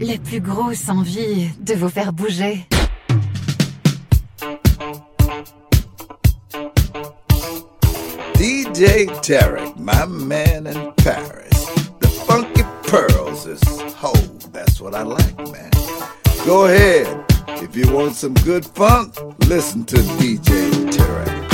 les plus grosses envies de vous faire bouger. DJ Tarek, my man in Paris. The funky pearls is whole. That's what I like, man. Go ahead. If you want some good funk, listen to DJ Tarek.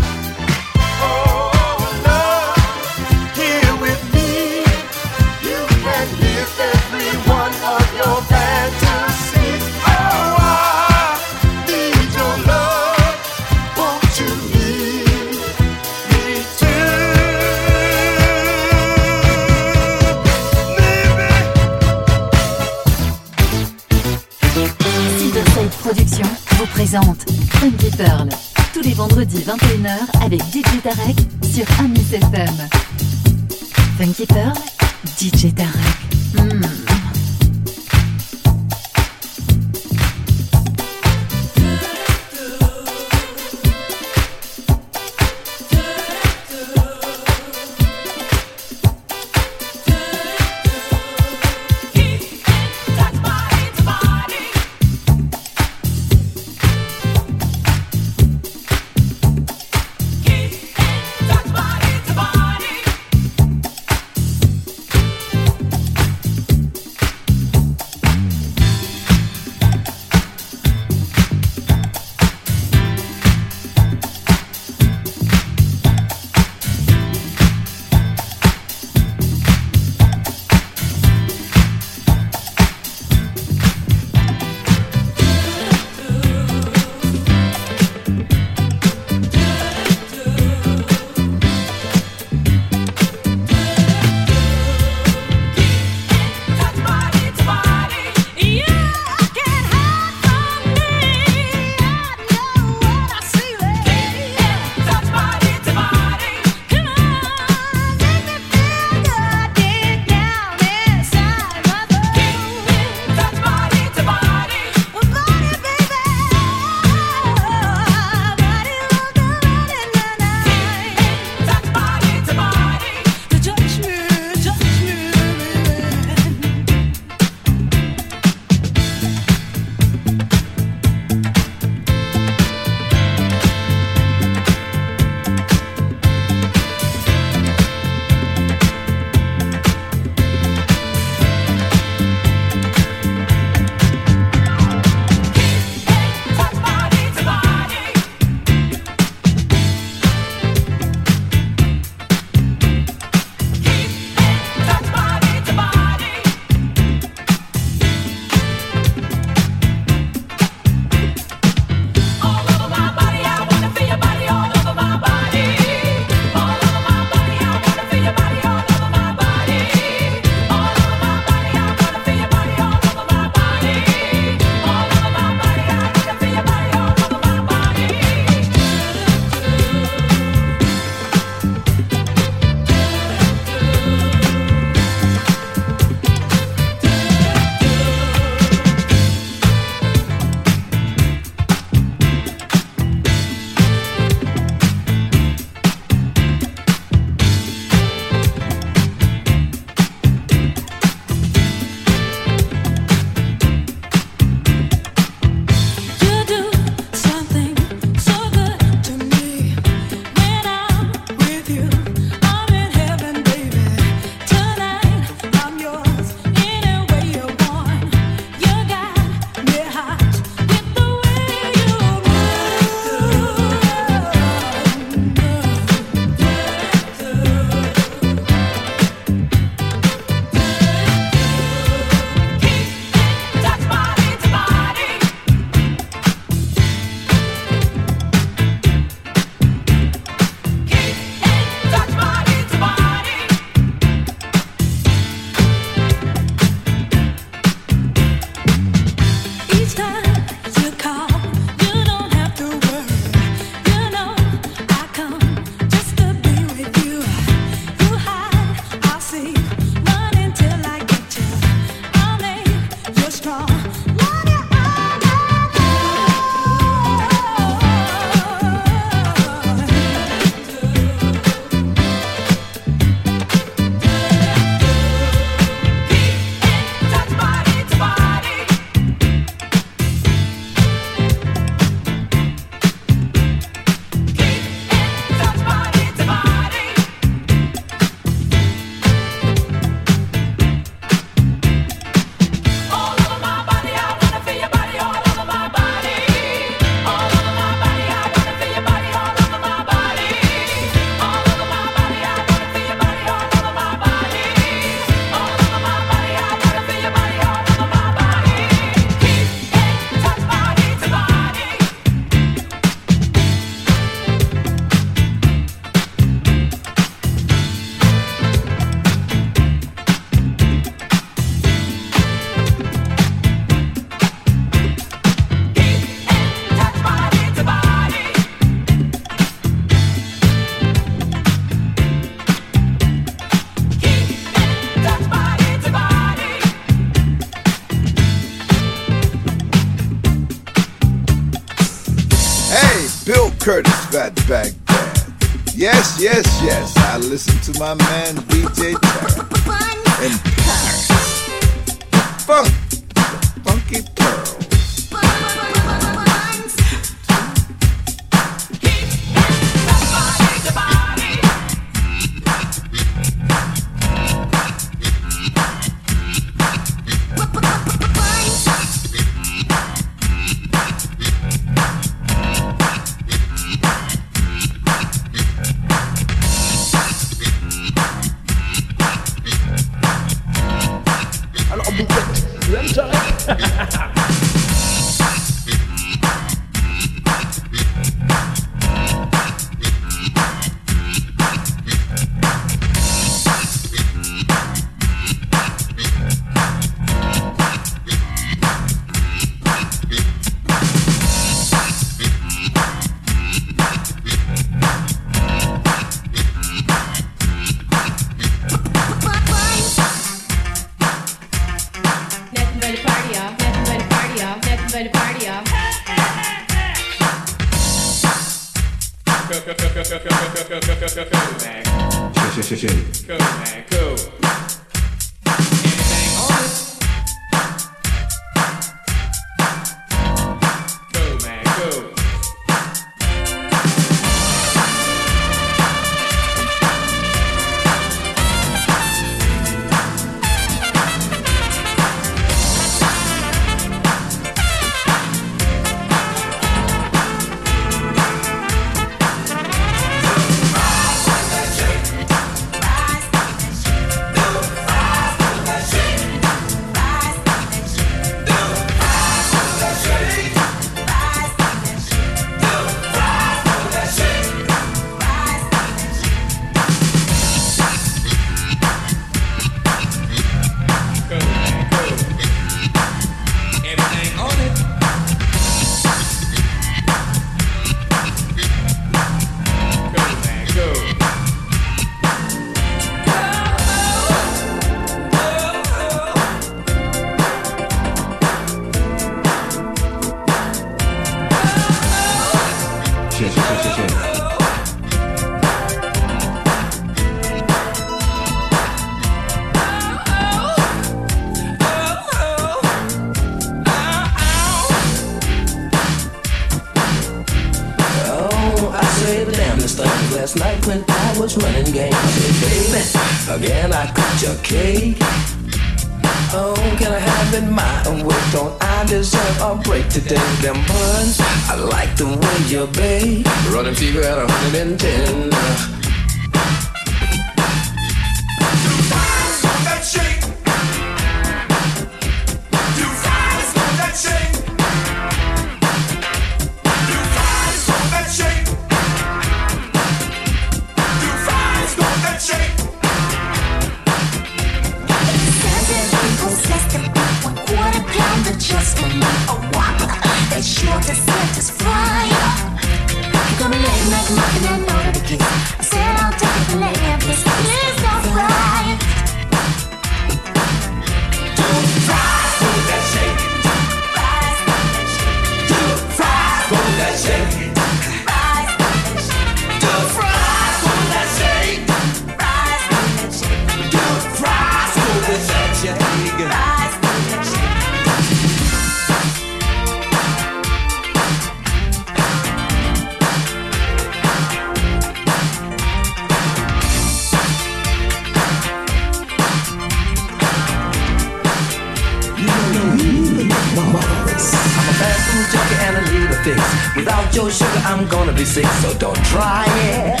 your sugar, I'm gonna be sick, so don't try it.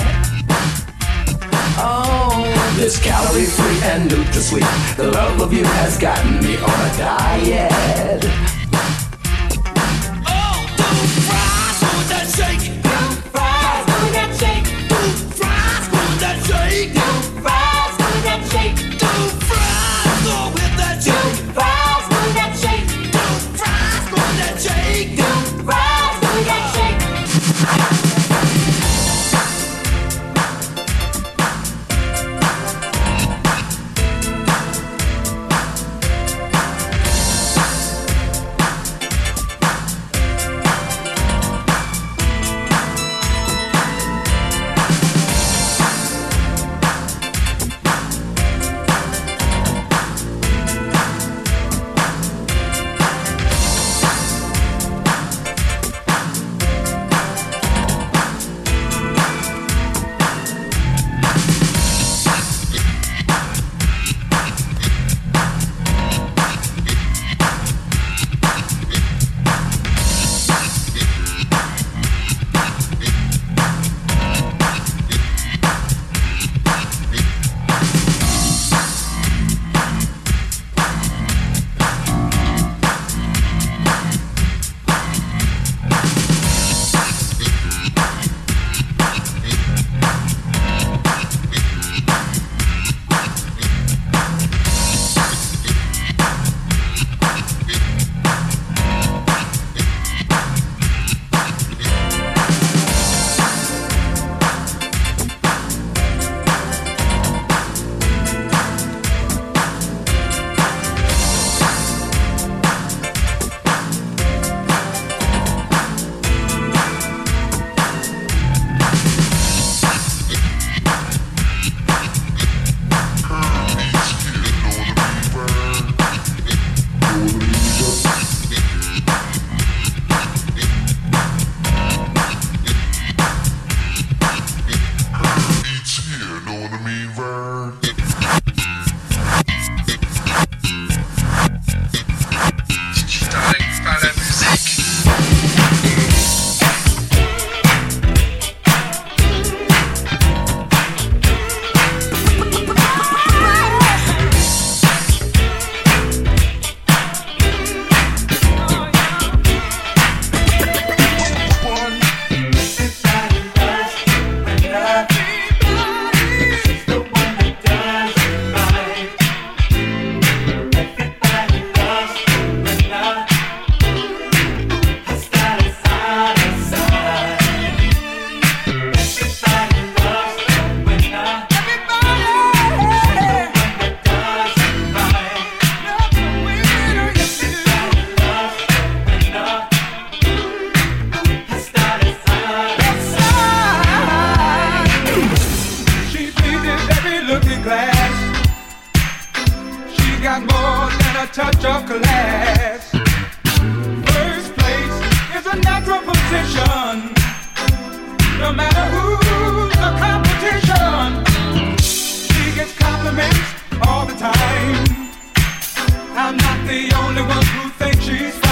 Oh, this calorie free and NutraSweet. The love of you has gotten me on a diet. position. No matter who's the competition, she gets compliments all the time. I'm not the only one who thinks she's.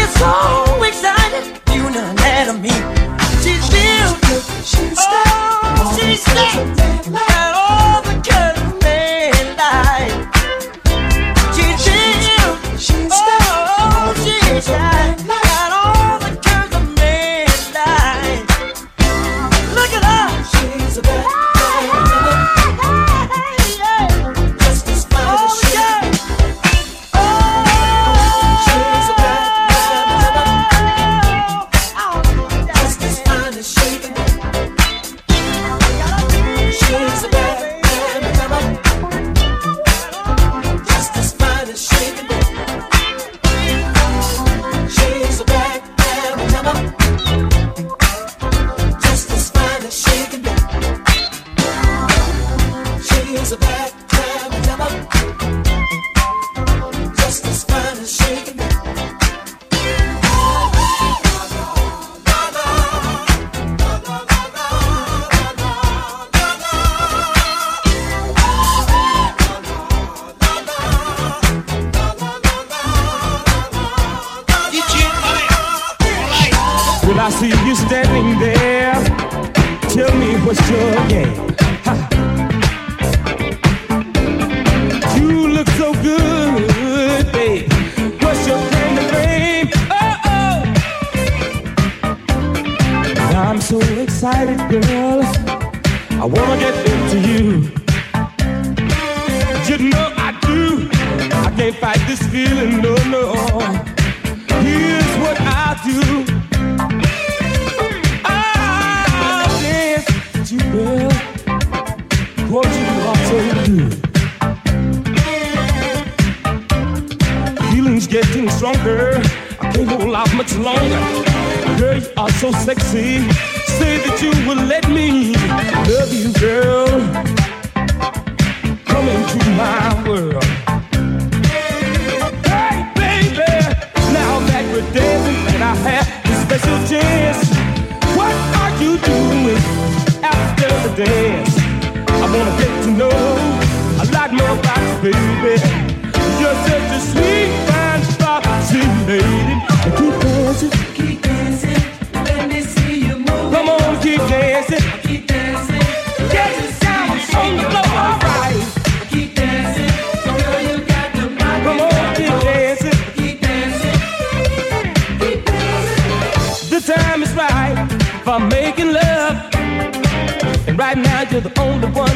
get so excited, you know that of me. She's beautiful, she's oh, she's much longer. Girl, you are so sexy. Say that you will let me.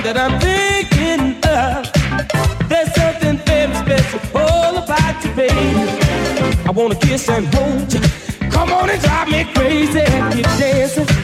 that I'm thinking of. There's something very special all about you, baby. I wanna kiss and hold you. Come on and drive me crazy. You're dancing.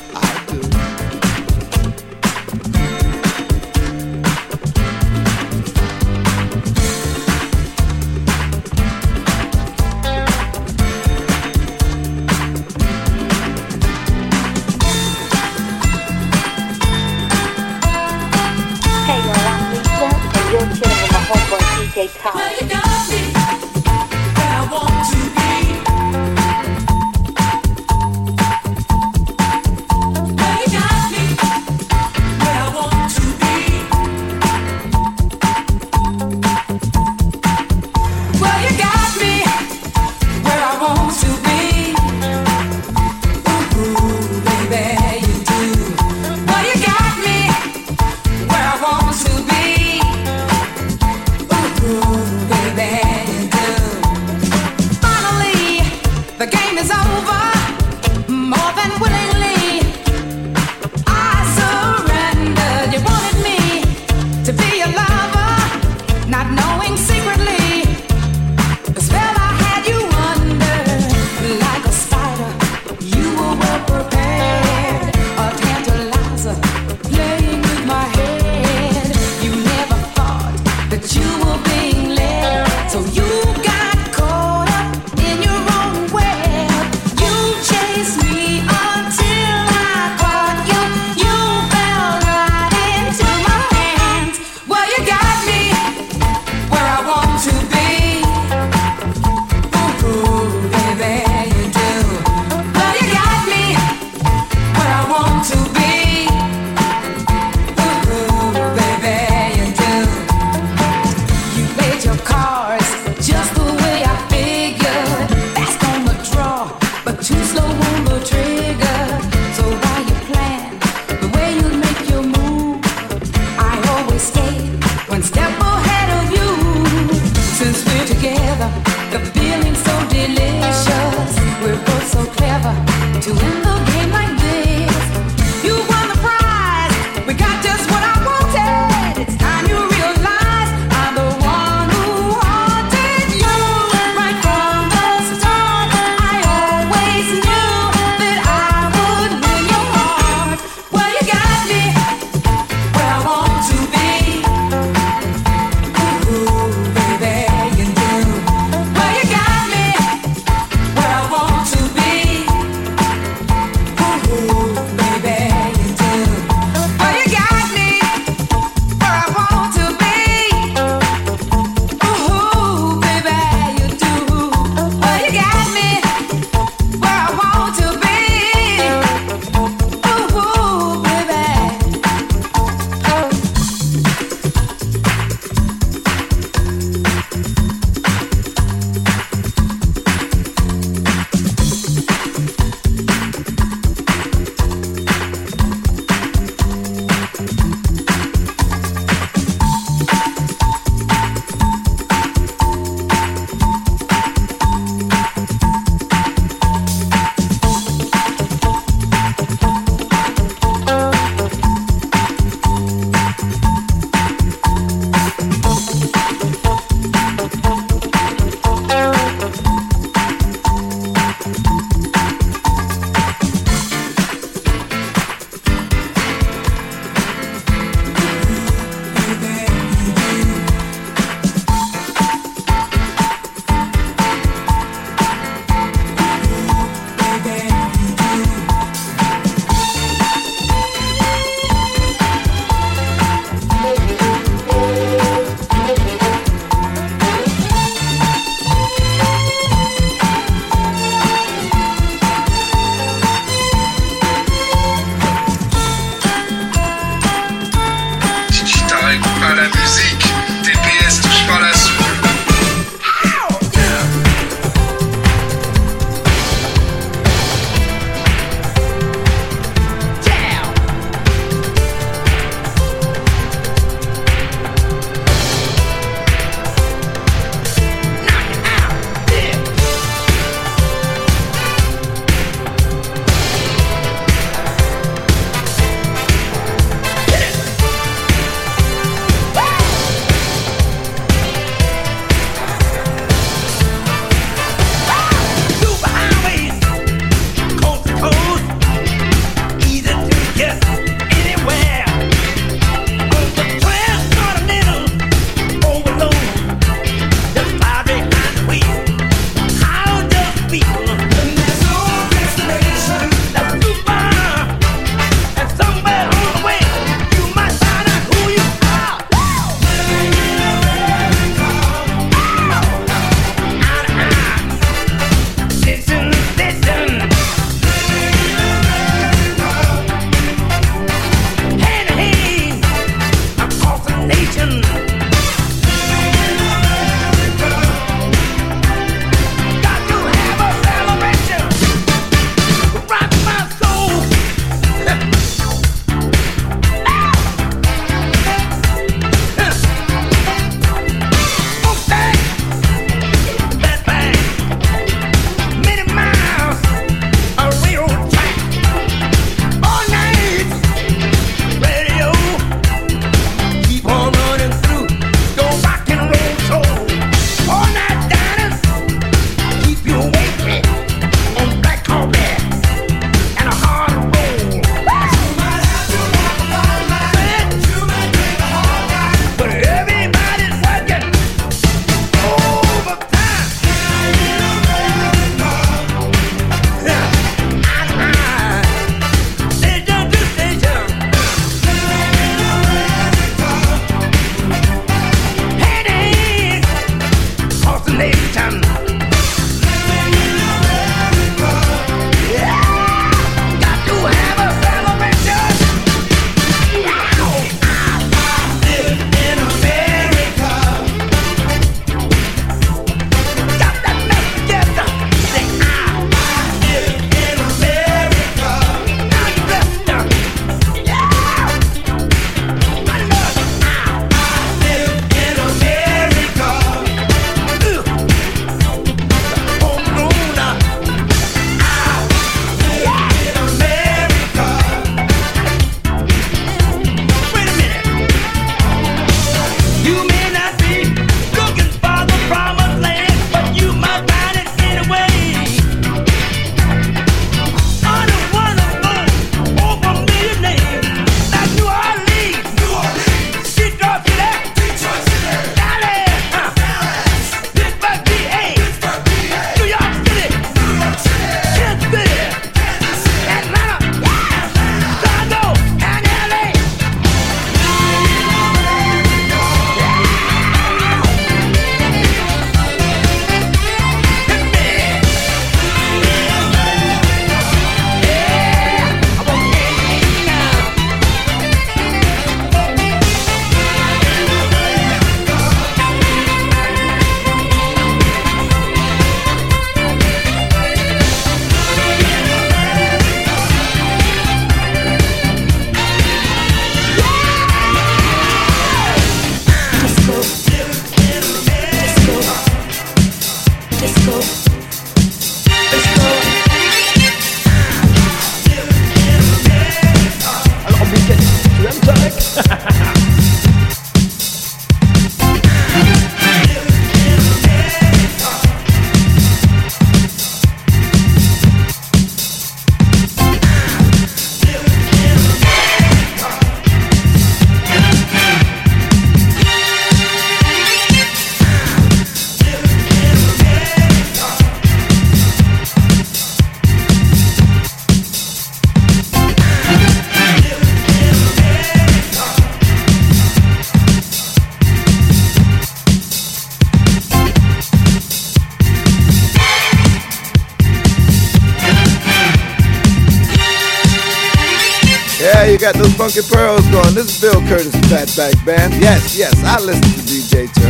Got those funky pearls going. This is Bill Curtis Fatback Band. Yes, yes, I listen to DJ Turk.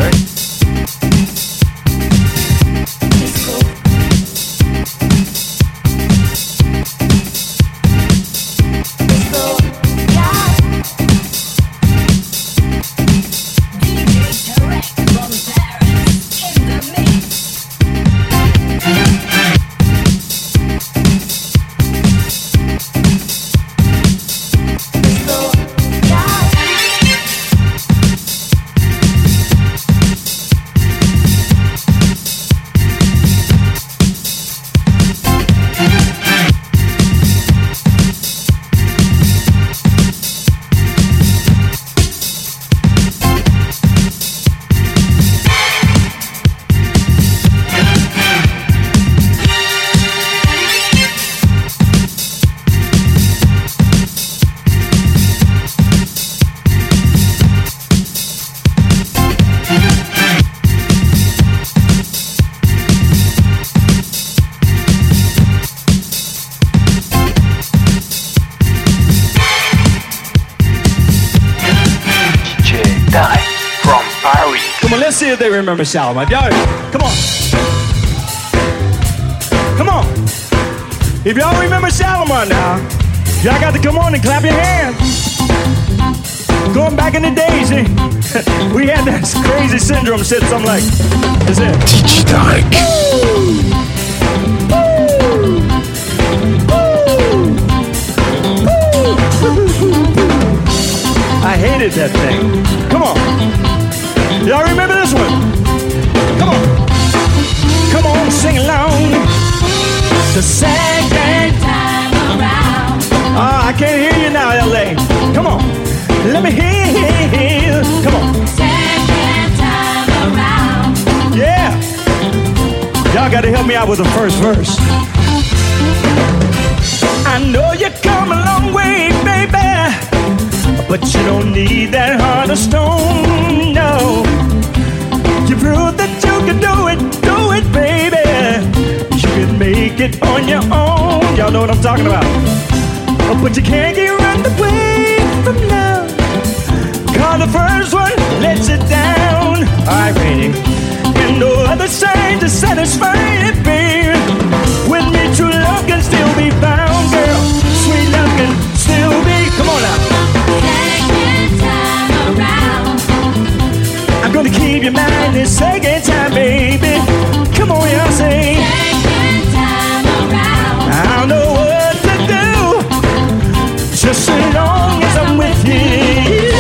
Let's see if remember. Y'all, come on. Come on. If y'all remember Shalimar now, y'all got to come on and clap your hands. Going back in the days, eh? we had that crazy syndrome said something like, is it? DJ Tarek. I hated that thing. Come on. Y'all remember this one? Come on. Come on, sing along. The second time around. Oh, I can't hear you now, LA. Come on. Let me hear. Come on. Second time around. Yeah. Y'all got to help me out with the first verse. I know you come a long way. But you don't need that heart of stone, no. You prove that you can do it, do it, baby. You can make it on your own. Y'all know what I'm talking about. Oh, but you can't get run away from love. Cause the first one lets you down. Alright, Rainy. And no other sign to satisfy it, baby. With me, true love can still be found, girl. Sweet love can still be. Come on now. I'm gonna keep your mind this second time, baby. Come on, y'all say. I don't know what to do. Just as long as I'm with you.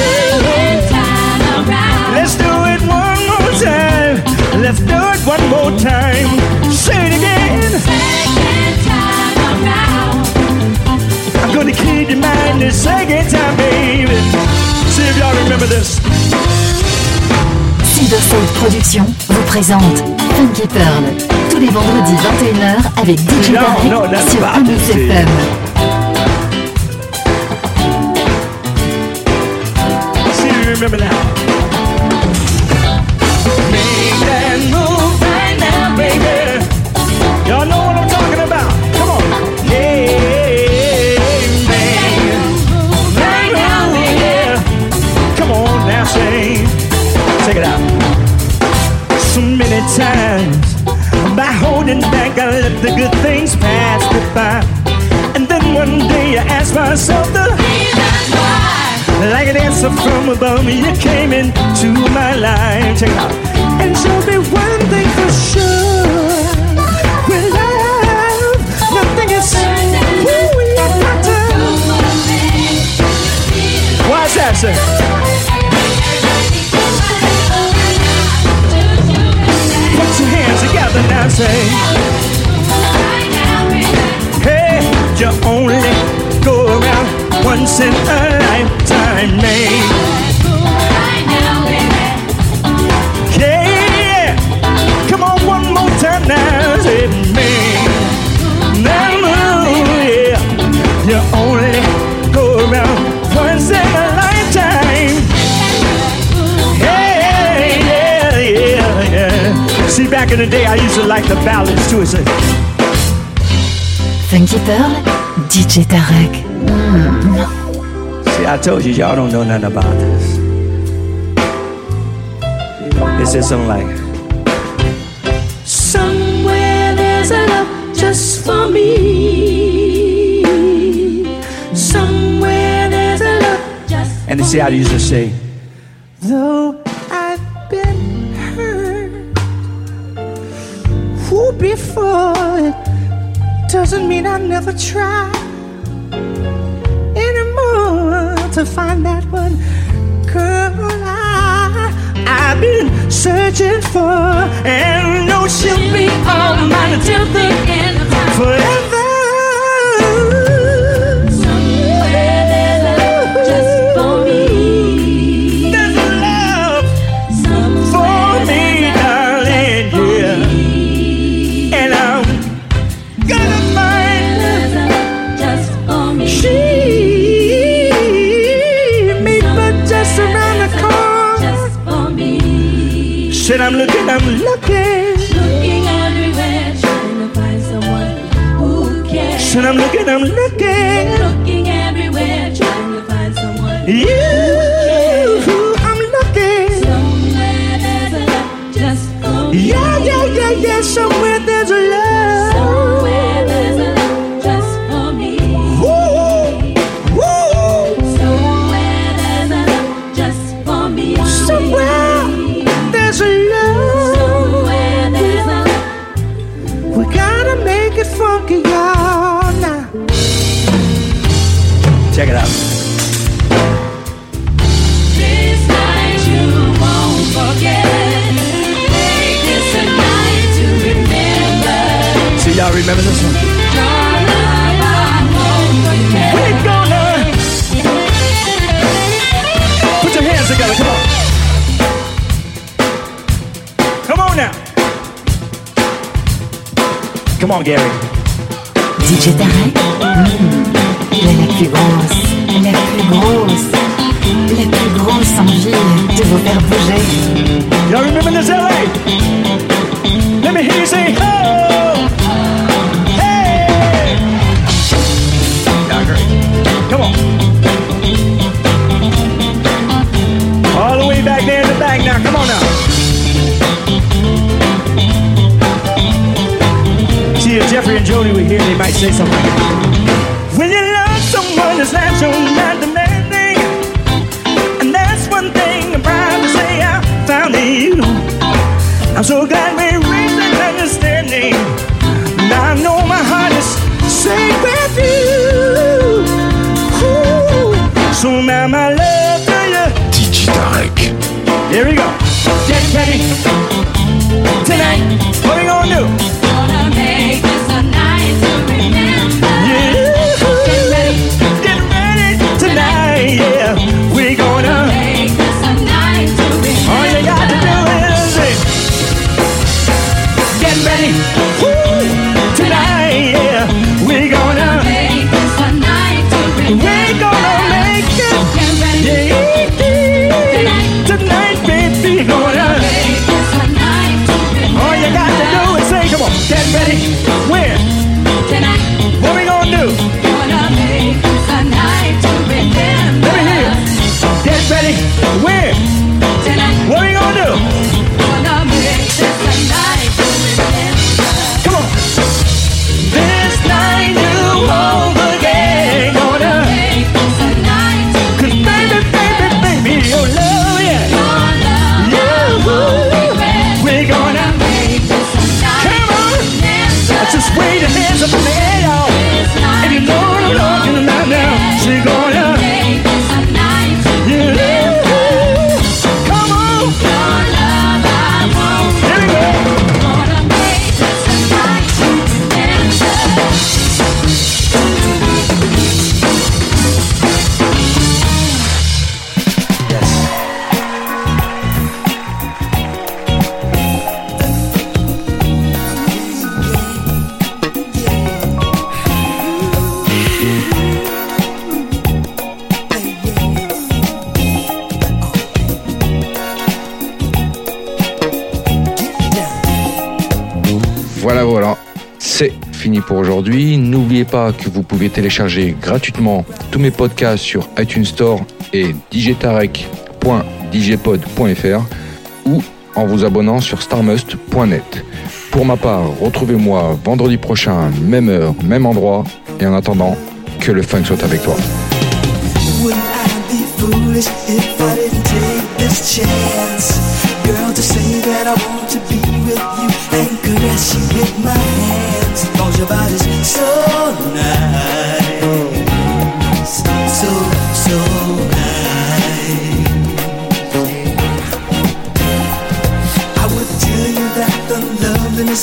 Let's do it one more time. Let's do it one more time. Say it again. I'm gonna keep your mind this second time, remember this. Silver Soul Productions vous présente Funky Pearl tous les vendredis 21h avec DJ Non, Tarek that's sur possible. FM. See if you remember now. Back, I let the good things pass me by. And then one day I asked myself the reason why. Like an answer from above me, you came into my life. Check it out. And show me one thing for sure. With love, nothing is we are to. Why's that, sir? Together now, say. Hey, you only go around once in a lifetime, man. Back in the day, I used to like the ballads too. It's like, Funky Pearl, DJ Tarek. See, I told you, y'all don't know nothing about this. It says something like, Somewhere there's a love just for me. Somewhere there's a love just and you see how they used to say, Though it. Doesn't mean I never try anymore to find that one girl I I've been searching for. And know she'll be all mine until the end of time. Forever. I'm looking, I'm looking. Looking everywhere, trying to find someone who cares. Said I'm looking, I'm looking. Remember this one? Your love I won't forget. We're gonna put your hands together. Come on. Come on now. Come on, Gary. DJ Tarek, il la plus grosse, la plus grosse, la plus grosse envie de vous faire bouger. Y'all remember this LA? Let me hear you say, oh! All the way back there in the back now. Come on now. See, if Jeffrey and Jody were here, they might say something. When you love someone, it's natural, not demanding. And that's one thing I'm proud to say I found in you. I'm so glad we Ooh. My love to you. DJ Tarek. Here we go. Get ready. Tonight, what we gonna do? Get ready. que vous pouvez télécharger gratuitement tous mes podcasts sur iTunes Store et digitarec.digipod.fr ou en vous abonnant sur starmust.net. Pour ma part, retrouvez-moi vendredi prochain, même heure, même endroit, et en attendant, que le funk soit avec toi.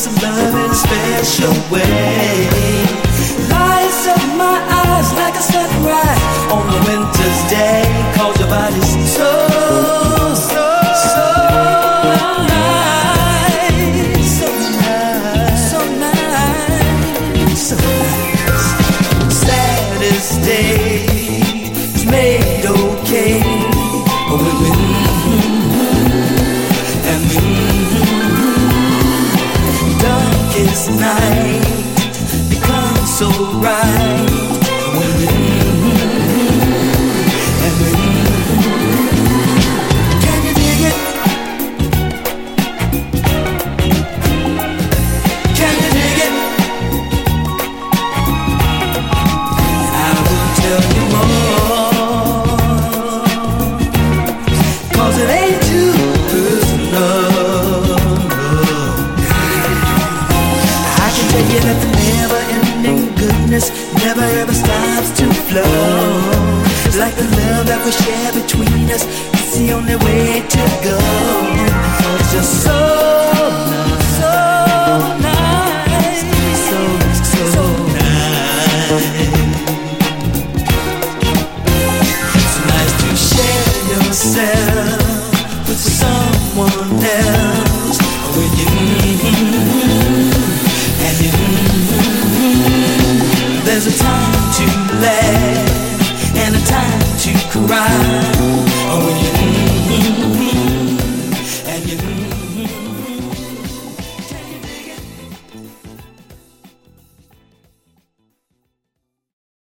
to love in a special way. Lights up my eyes like a sunrise on a winter's day. Cause your body's so